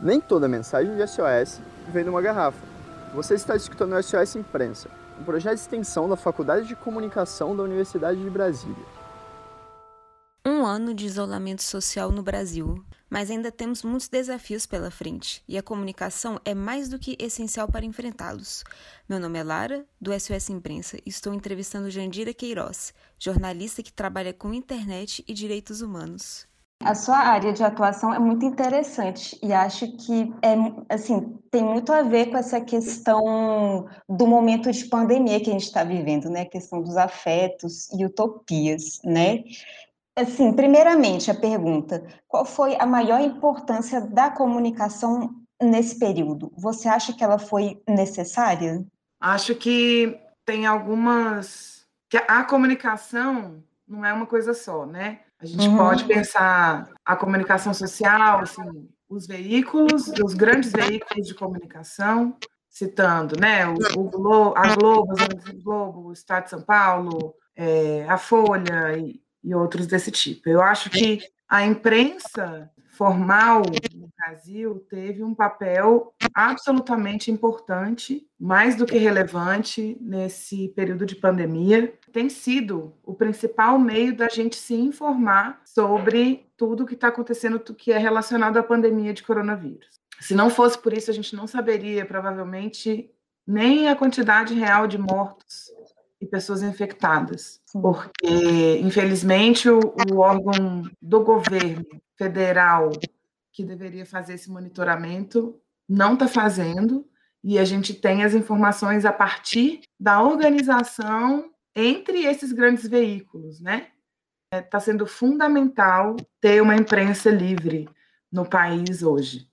Nem toda mensagem de SOS vem numa garrafa. Você está escutando o SOS Imprensa, um projeto de extensão da Faculdade de Comunicação da Universidade de Brasília. Um ano de isolamento social no Brasil, mas ainda temos muitos desafios pela frente e a comunicação é mais do que essencial para enfrentá-los. Meu nome é Lara, do SOS Imprensa, e estou entrevistando Jandira Queiroz, jornalista que trabalha com internet e direitos humanos. A sua área de atuação é muito interessante e acho que é assim tem muito a ver com essa questão do momento de pandemia que a gente está vivendo, né? A questão dos afetos e utopias, né? Assim, primeiramente a pergunta: qual foi a maior importância da comunicação nesse período? Você acha que ela foi necessária? Acho que tem algumas que a comunicação não é uma coisa só, né? A gente uhum. pode pensar a comunicação social, assim, os veículos, os grandes veículos de comunicação, citando, né, o, o Globo, a Globo, o Globo, o Estado de São Paulo, é, a Folha e, e outros desse tipo. Eu acho que a imprensa formal Brasil teve um papel absolutamente importante, mais do que relevante nesse período de pandemia. Tem sido o principal meio da gente se informar sobre tudo o que está acontecendo que é relacionado à pandemia de coronavírus. Se não fosse por isso, a gente não saberia, provavelmente, nem a quantidade real de mortos e pessoas infectadas, porque, infelizmente, o, o órgão do governo federal que deveria fazer esse monitoramento não está fazendo, e a gente tem as informações a partir da organização entre esses grandes veículos, né? Está é, sendo fundamental ter uma imprensa livre no país hoje.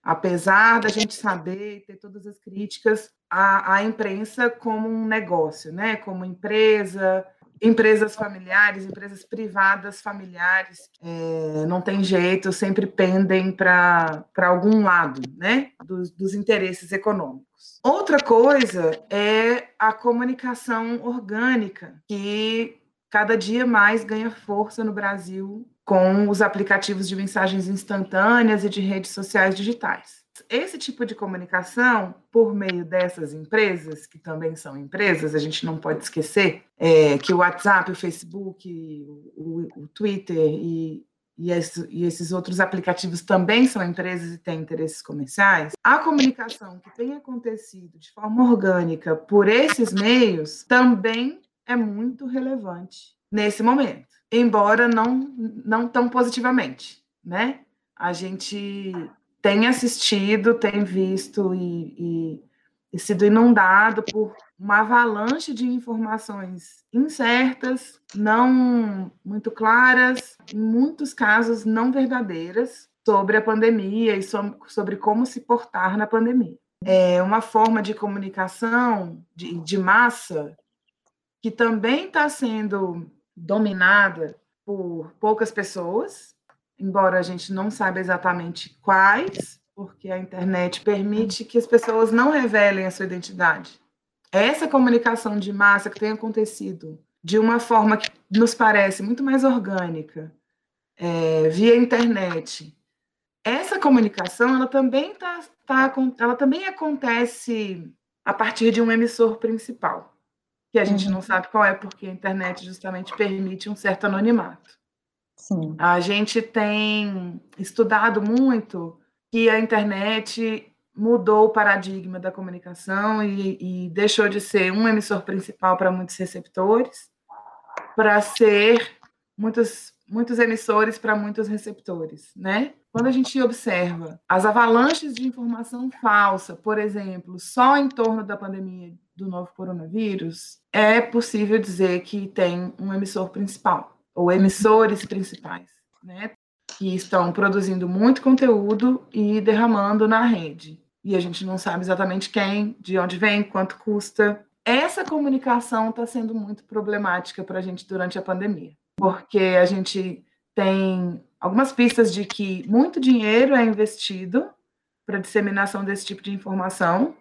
Apesar da gente saber e ter todas as críticas à, à imprensa como um negócio, né? Como empresa, empresas familiares, empresas privadas familiares, é, não tem jeito, sempre pendem para algum lado, né, dos, dos interesses econômicos. Outra coisa é a comunicação orgânica, que cada dia mais ganha força no Brasil com os aplicativos de mensagens instantâneas e de redes sociais digitais esse tipo de comunicação, por meio dessas empresas, que também são empresas, a gente não pode esquecer é, que o WhatsApp, o Facebook, o, o Twitter e, e, esse, e, esses outros aplicativos também são empresas e têm interesses comerciais, a comunicação que tem acontecido de forma orgânica por esses meios também é muito relevante nesse momento, embora não, não tão positivamente, né? A gente tem assistido, tem visto e, e, e sido inundado por uma avalanche de informações incertas, não muito claras, em muitos casos não verdadeiras, sobre a pandemia e sobre como se portar na pandemia. É uma forma de comunicação de, de massa que também está sendo dominada por poucas pessoas, embora a gente não saiba exatamente quais, porque a internet permite que as pessoas não revelem a sua identidade. Essa comunicação de massa que tem acontecido de uma forma que nos parece muito mais orgânica, é, via internet, essa comunicação ela também tá, tá, ela também acontece a partir de um emissor principal, que a gente uhum. não sabe qual é, porque a internet justamente permite um certo anonimato. Sim. A gente tem estudado muito que a internet mudou o paradigma da comunicação e, e deixou de ser um emissor principal para muitos receptores para ser muitos, muitos emissores para muitos receptores, né? Quando a gente observa as avalanches de informação falsa, por exemplo, só em torno da pandemia do novo coronavírus, é possível dizer que tem um emissor principal ou emissores principais, né? Que estão produzindo muito conteúdo e derramando na rede. E a gente não sabe exatamente quem, de onde vem, quanto custa. Essa comunicação está sendo muito problemática para a gente durante a pandemia, porque a gente tem algumas pistas de que muito dinheiro é investido para disseminação desse tipo de informação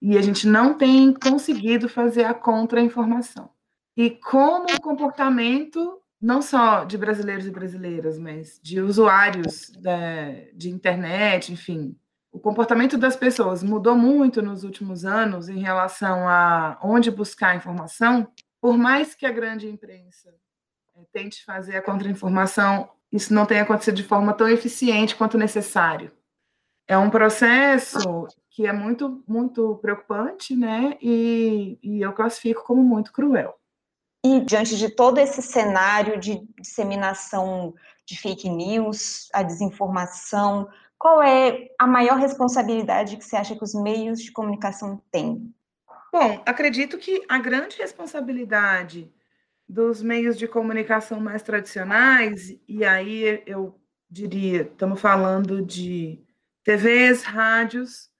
e a gente não tem conseguido fazer a contra-informação. E como o comportamento não só de brasileiros e brasileiras, mas de usuários da, de internet, enfim. O comportamento das pessoas mudou muito nos últimos anos em relação a onde buscar informação, por mais que a grande imprensa é, tente fazer a contra-informação, isso não tem acontecido de forma tão eficiente quanto necessário. É um processo que é muito, muito preocupante, né? E, e eu classifico como muito cruel. E diante de todo esse cenário de disseminação de fake news, a desinformação, qual é a maior responsabilidade que você acha que os meios de comunicação têm? Bom, acredito que a grande responsabilidade dos meios de comunicação mais tradicionais, e aí eu diria, estamos falando de TVs, rádios,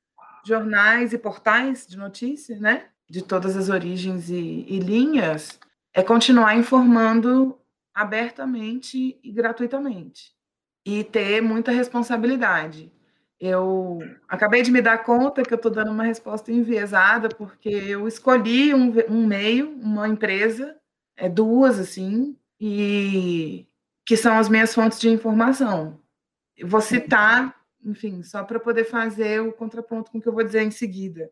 jornais e portais de notícia, né? De todas as origens e, e linhas, é continuar informando abertamente e gratuitamente. E ter muita responsabilidade. Eu acabei de me dar conta que eu estou dando uma resposta enviesada, porque eu escolhi um, um meio, uma empresa, é, duas, assim, e que são as minhas fontes de informação. Eu vou citar, enfim, só para poder fazer o contraponto com o que eu vou dizer em seguida.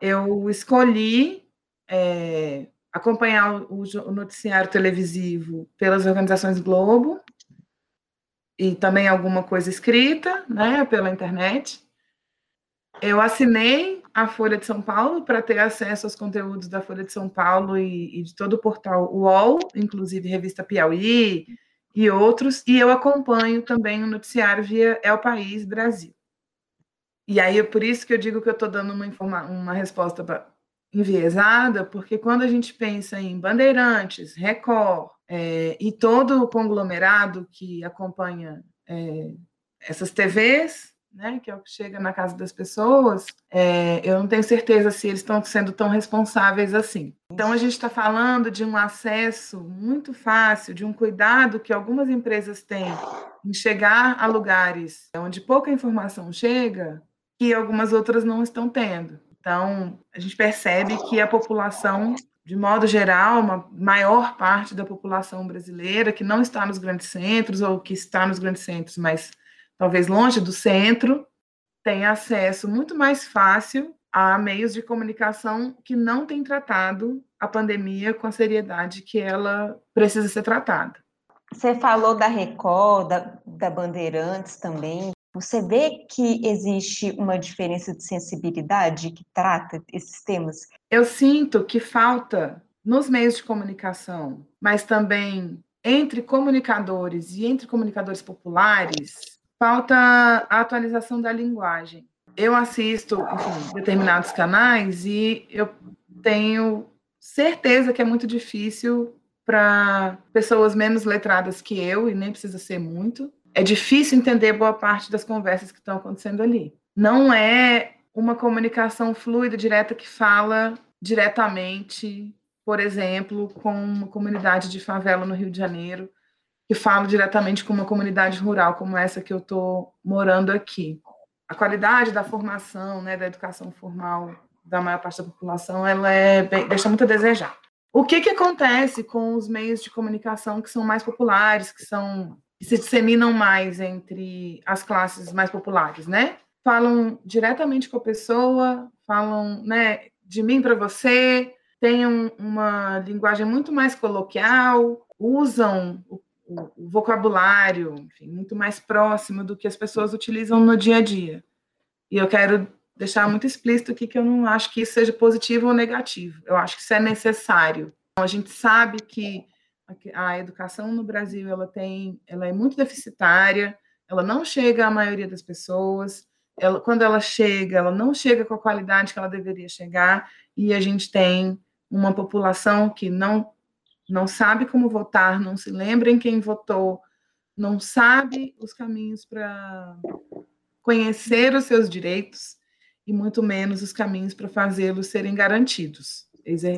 Eu escolhi é, acompanhar o, o noticiário televisivo pelas organizações Globo e também alguma coisa escrita, né, pela internet. Eu assinei a Folha de São Paulo para ter acesso aos conteúdos da Folha de São Paulo e, e, de todo o portal UOL, inclusive revista Piauí e outros, e eu acompanho também o noticiário via El País Brasil. E aí é por isso que eu digo que eu estou dando uma, uma resposta enviesada, porque quando a gente pensa em Bandeirantes, Record é, e todo o conglomerado que acompanha é, essas TVs, né, que é o que chega na casa das pessoas, é, eu não tenho certeza se eles estão sendo tão responsáveis assim. Então, a gente está falando de um acesso muito fácil, de um cuidado que algumas empresas têm em chegar a lugares onde pouca informação chega, que algumas outras não estão tendo. Então, a gente percebe que a população, de modo geral, uma maior parte da população brasileira que não está nos grandes centros ou que está nos grandes centros, mas talvez longe do centro, tem acesso muito mais fácil a meios de comunicação que não têm tratado a pandemia com a seriedade que ela precisa ser tratada. Você falou da Record, da, da Bandeirantes também. Você vê que existe uma diferença de sensibilidade que trata esses temas? Eu sinto que falta nos meios de comunicação, mas também entre comunicadores e entre comunicadores populares, falta a atualização da linguagem. Eu assisto enfim, determinados canais e eu tenho certeza que é muito difícil para pessoas menos letradas que eu, e nem precisa ser muito, é difícil entender boa parte das conversas que estão acontecendo ali. Não é uma comunicação fluida, direta, que fala diretamente, por exemplo, com uma comunidade de favela no Rio de Janeiro, que fala diretamente com uma comunidade rural como essa que eu estou morando aqui. A qualidade da formação, né, da educação formal da maior parte da população, ela é bem, deixa muito a desejar. O que, que acontece com os meios de comunicação que são mais populares, que são que se disseminam mais entre as classes mais populares, né? Falam diretamente com a pessoa, falam, né, de mim para você, têm uma linguagem muito mais coloquial, usam o, o, o vocabulário, enfim, muito mais próximo do que as pessoas utilizam no dia a dia. E eu quero deixar muito explícito aqui que eu não acho que isso seja positivo ou negativo. Eu acho que isso é necessário. A gente sabe que a educação no Brasil ela tem, ela é muito deficitária, ela não chega à maioria das pessoas. Ela, quando ela chega, ela não chega com a qualidade que ela deveria chegar, e a gente tem uma população que não não sabe como votar, não se lembra em quem votou, não sabe os caminhos para conhecer os seus direitos e muito menos os caminhos para fazê-los serem garantidos,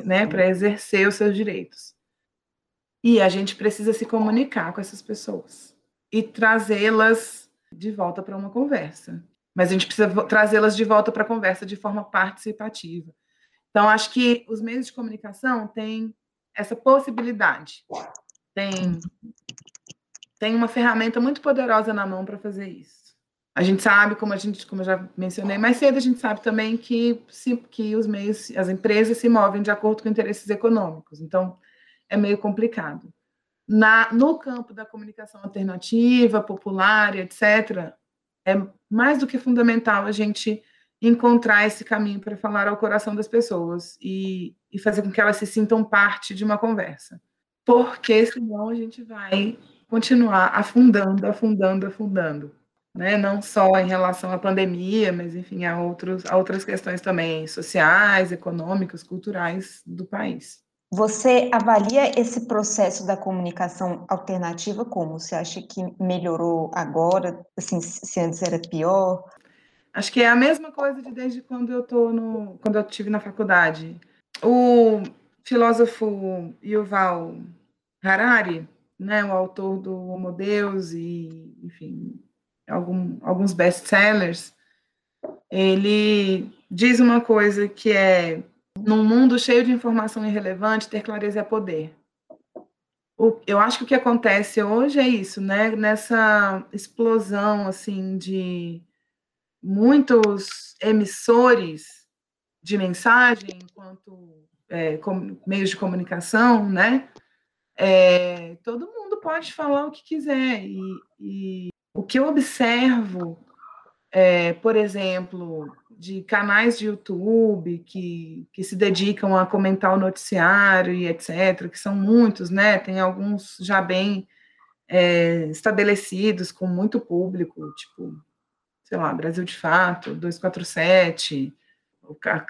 né, para exercer os seus direitos. E a gente precisa se comunicar com essas pessoas e trazê-las de volta para uma conversa. Mas a gente precisa trazê-las de volta para a conversa de forma participativa. Então, acho que os meios de comunicação têm essa possibilidade tem, tem uma ferramenta muito poderosa na mão para fazer isso. A gente sabe, como a gente, como eu já mencionei mais cedo, a gente sabe também que, se, que os meios, as empresas se movem de acordo com interesses econômicos. Então, é meio complicado. Na, no campo da comunicação alternativa, popular, etc., é mais do que fundamental a gente encontrar esse caminho para falar ao coração das pessoas e, e fazer com que elas se sintam parte de uma conversa. Porque senão a gente vai continuar afundando, afundando, afundando né? não só em relação à pandemia, mas enfim, a, outros, a outras questões também sociais, econômicas, culturais do país. Você avalia esse processo da comunicação alternativa como? Você acha que melhorou agora, assim, se antes era pior? Acho que é a mesma coisa de desde quando eu tô no, quando eu tive na faculdade. O filósofo Yuval Harari, né, o autor do Homo Deus e, enfim, algum, alguns best-sellers, ele diz uma coisa que é num mundo cheio de informação irrelevante, ter clareza é poder. O, eu acho que o que acontece hoje é isso, né? Nessa explosão assim de muitos emissores de mensagem, enquanto é, com, meios de comunicação, né? É, todo mundo pode falar o que quiser e, e o que eu observo, é, por exemplo, de canais de YouTube que, que se dedicam a comentar o noticiário e etc., que são muitos, né? Tem alguns já bem é, estabelecidos, com muito público, tipo, sei lá, Brasil de Fato, 247,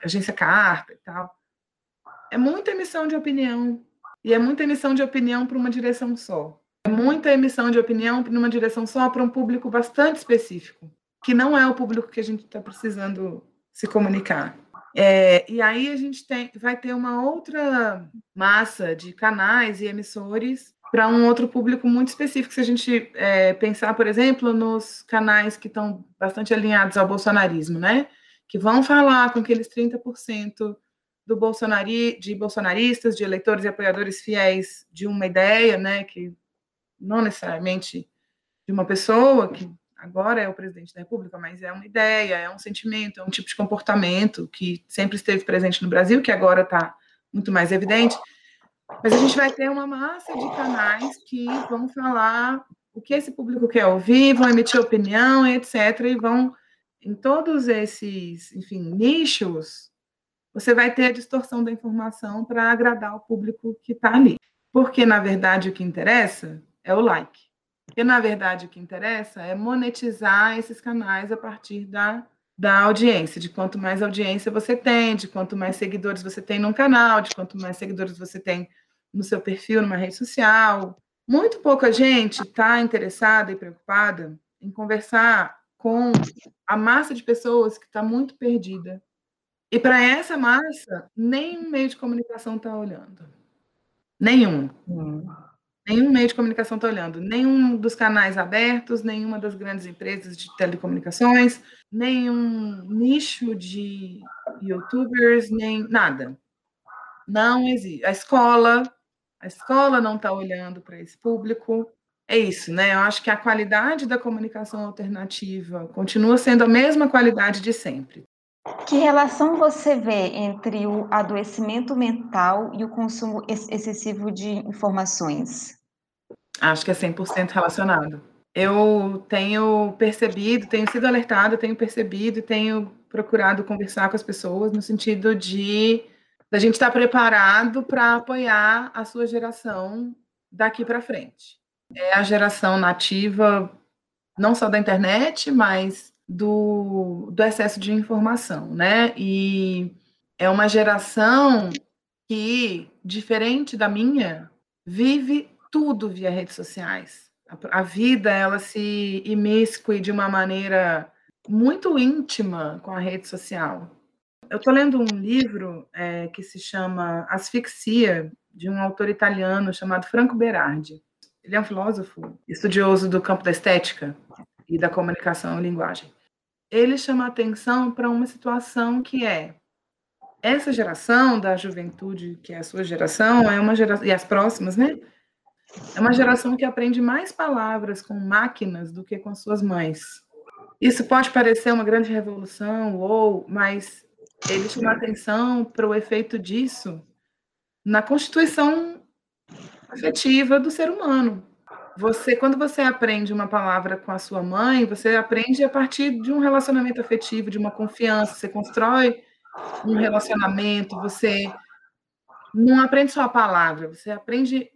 Agência Carta e tal. É muita emissão de opinião, e é muita emissão de opinião para uma direção só muita emissão de opinião numa direção só para um público bastante específico, que não é o público que a gente está precisando se comunicar. É, e aí a gente tem, vai ter uma outra massa de canais e emissores para um outro público muito específico. Se a gente é, pensar, por exemplo, nos canais que estão bastante alinhados ao bolsonarismo, né? Que vão falar com aqueles 30% do bolsonari, de bolsonaristas, de eleitores e apoiadores fiéis de uma ideia, né? Que não necessariamente de uma pessoa que agora é o presidente da República, mas é uma ideia, é um sentimento, é um tipo de comportamento que sempre esteve presente no Brasil, que agora está muito mais evidente. Mas a gente vai ter uma massa de canais que vão falar o que esse público quer ouvir, vão emitir opinião, etc. E vão, em todos esses, enfim, nichos, você vai ter a distorção da informação para agradar o público que está ali. Porque, na verdade, o que interessa é o like. E, na verdade, o que interessa é monetizar esses canais a partir da, da audiência, de quanto mais audiência você tem, de quanto mais seguidores você tem num canal, de quanto mais seguidores você tem no seu perfil, numa rede social. Muito pouca gente está interessada e preocupada em conversar com a massa de pessoas que está muito perdida. E para essa massa, nenhum meio de comunicação está olhando. Nenhum. Hum. Nenhum meio de comunicação está olhando, nenhum dos canais abertos, nenhuma das grandes empresas de telecomunicações, nenhum nicho de youtubers, nem nada. Não existe. A escola, a escola não está olhando para esse público. É isso, né? Eu acho que a qualidade da comunicação alternativa continua sendo a mesma qualidade de sempre. Que relação você vê entre o adoecimento mental e o consumo excessivo de informações? Acho que é 100% relacionado. Eu tenho percebido, tenho sido alertada, tenho percebido, tenho procurado conversar com as pessoas no sentido de da gente estar preparado para apoiar a sua geração daqui para frente. É a geração nativa não só da internet, mas do, do excesso de informação, né? E é uma geração que, diferente da minha, vive tudo via redes sociais. A, a vida ela se imiscui de uma maneira muito íntima com a rede social. Eu estou lendo um livro é, que se chama Asfixia, de um autor italiano chamado Franco Berardi. Ele é um filósofo estudioso do campo da estética e da comunicação e linguagem. Ele chama atenção para uma situação que é essa geração da juventude, que é a sua geração, é uma geração e as próximas, né? É uma geração que aprende mais palavras com máquinas do que com suas mães. Isso pode parecer uma grande revolução, ou, mas ele chama atenção para o efeito disso na constituição afetiva do ser humano. Você, quando você aprende uma palavra com a sua mãe, você aprende a partir de um relacionamento afetivo, de uma confiança, você constrói um relacionamento, você não aprende só a palavra, você aprende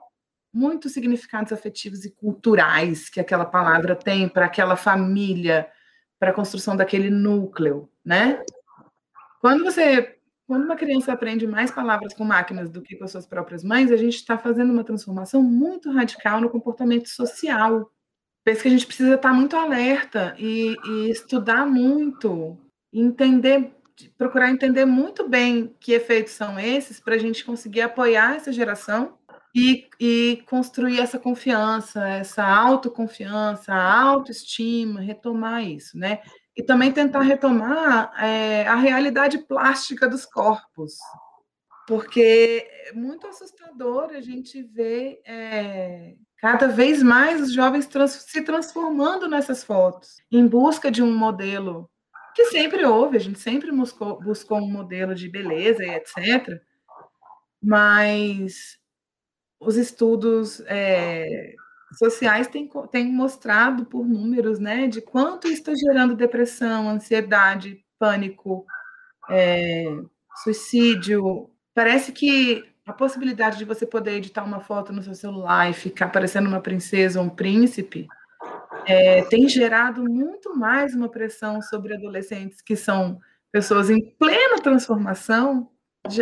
muitos significados afetivos e culturais que aquela palavra tem para aquela família, para a construção daquele núcleo, né? Quando você, quando uma criança aprende mais palavras com máquinas do que com suas próprias mães, a gente está fazendo uma transformação muito radical no comportamento social. Penso que a gente precisa estar muito alerta e, e estudar muito, entender, procurar entender muito bem que efeitos são esses para a gente conseguir apoiar essa geração e, e, construir essa confiança, essa autoconfiança, autoestima, retomar isso, né? E também tentar retomar é, a realidade plástica dos corpos, porque é muito assustador a gente ver é, cada vez mais os jovens trans, se transformando nessas fotos, em busca de um modelo que sempre houve, a gente sempre buscou, buscou um modelo de beleza e etc. Mas os estudos é, sociais têm, têm mostrado por números, né, de quanto está gerando depressão, ansiedade, pânico, é, suicídio. Parece que a possibilidade de você poder editar uma foto no seu celular e ficar parecendo uma princesa ou um príncipe é, tem gerado muito mais uma pressão sobre adolescentes que são pessoas em plena transformação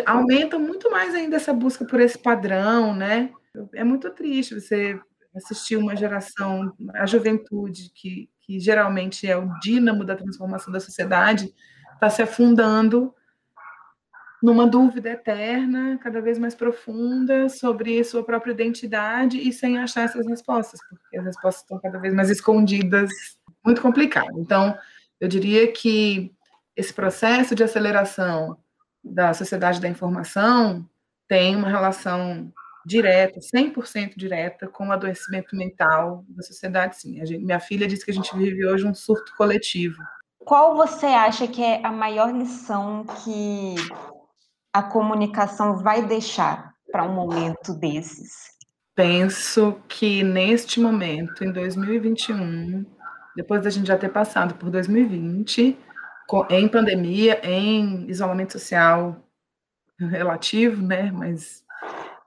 aumenta muito mais ainda essa busca por esse padrão, né? É muito triste você assistir uma geração, a juventude, que, que geralmente é o dínamo da transformação da sociedade, está se afundando numa dúvida eterna, cada vez mais profunda, sobre sua própria identidade e sem achar essas respostas, porque as respostas estão cada vez mais escondidas. Muito complicado. Então, eu diria que esse processo de aceleração da sociedade da informação tem uma relação direta, 100% direta, com o adoecimento mental da sociedade, sim. Gente, minha filha disse que a gente vive hoje um surto coletivo. Qual você acha que é a maior lição que a comunicação vai deixar para um momento desses? Penso que neste momento, em 2021, depois da gente já ter passado por 2020, em pandemia, em isolamento social relativo, né, mas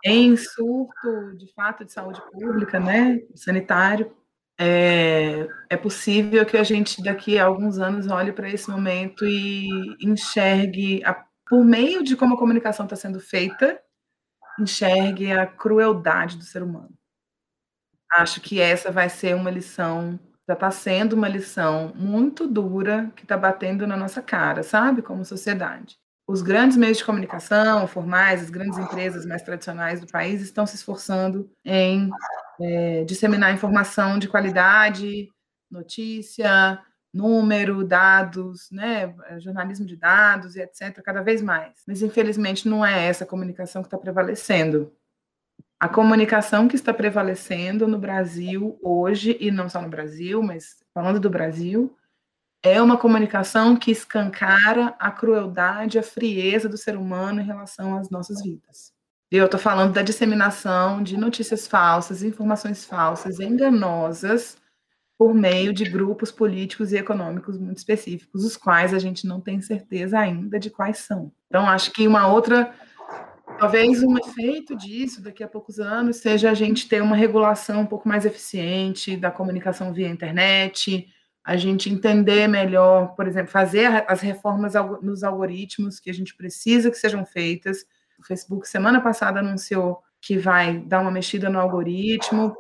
em surto de fato de saúde pública, né, sanitário, é, é possível que a gente daqui a alguns anos olhe para esse momento e enxergue, a, por meio de como a comunicação está sendo feita, enxergue a crueldade do ser humano. Acho que essa vai ser uma lição já está sendo uma lição muito dura que está batendo na nossa cara, sabe, como sociedade. Os grandes meios de comunicação formais, as grandes empresas mais tradicionais do país estão se esforçando em é, disseminar informação de qualidade, notícia, número, dados, né, jornalismo de dados e etc., cada vez mais. Mas, infelizmente, não é essa comunicação que está prevalecendo. A comunicação que está prevalecendo no Brasil hoje, e não só no Brasil, mas falando do Brasil, é uma comunicação que escancara a crueldade, a frieza do ser humano em relação às nossas vidas. E eu estou falando da disseminação de notícias falsas, informações falsas, enganosas, por meio de grupos políticos e econômicos muito específicos, os quais a gente não tem certeza ainda de quais são. Então, acho que uma outra Talvez um efeito disso, daqui a poucos anos, seja a gente ter uma regulação um pouco mais eficiente da comunicação via internet, a gente entender melhor, por exemplo, fazer as reformas nos algoritmos que a gente precisa que sejam feitas. O Facebook, semana passada, anunciou que vai dar uma mexida no algoritmo,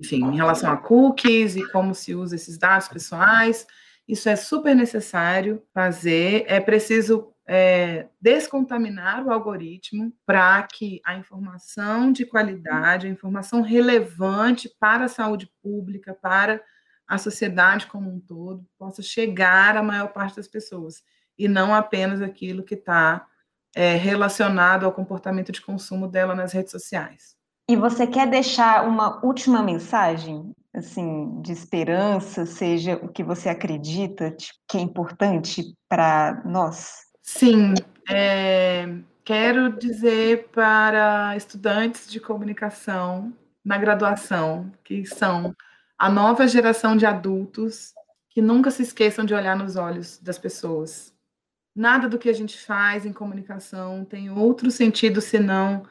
enfim, em relação a cookies e como se usa esses dados pessoais. Isso é super necessário fazer. É preciso é, descontaminar o algoritmo para que a informação de qualidade, a informação relevante para a saúde pública, para a sociedade como um todo, possa chegar à maior parte das pessoas e não apenas aquilo que está é, relacionado ao comportamento de consumo dela nas redes sociais. E você quer deixar uma última mensagem, assim, de esperança, seja o que você acredita tipo, que é importante para nós? Sim, é, quero dizer para estudantes de comunicação na graduação, que são a nova geração de adultos que nunca se esqueçam de olhar nos olhos das pessoas. Nada do que a gente faz em comunicação tem outro sentido senão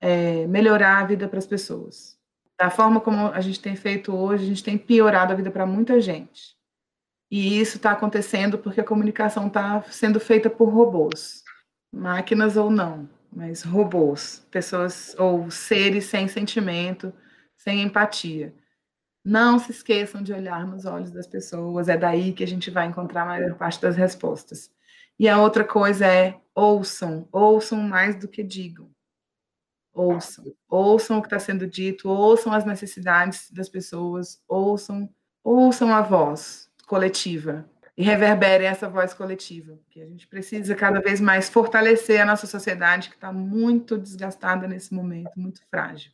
é, melhorar a vida para as pessoas. Da forma como a gente tem feito hoje, a gente tem piorado a vida para muita gente. E isso está acontecendo porque a comunicação está sendo feita por robôs, máquinas ou não, mas robôs, pessoas ou seres sem sentimento, sem empatia. Não se esqueçam de olhar nos olhos das pessoas, é daí que a gente vai encontrar a maior parte das respostas. E a outra coisa é ouçam, ouçam mais do que digam. Ouçam, ouçam o que está sendo dito, ouçam as necessidades das pessoas, ouçam, ouçam a voz coletiva e reverberem essa voz coletiva, que a gente precisa cada vez mais fortalecer a nossa sociedade que está muito desgastada nesse momento, muito frágil.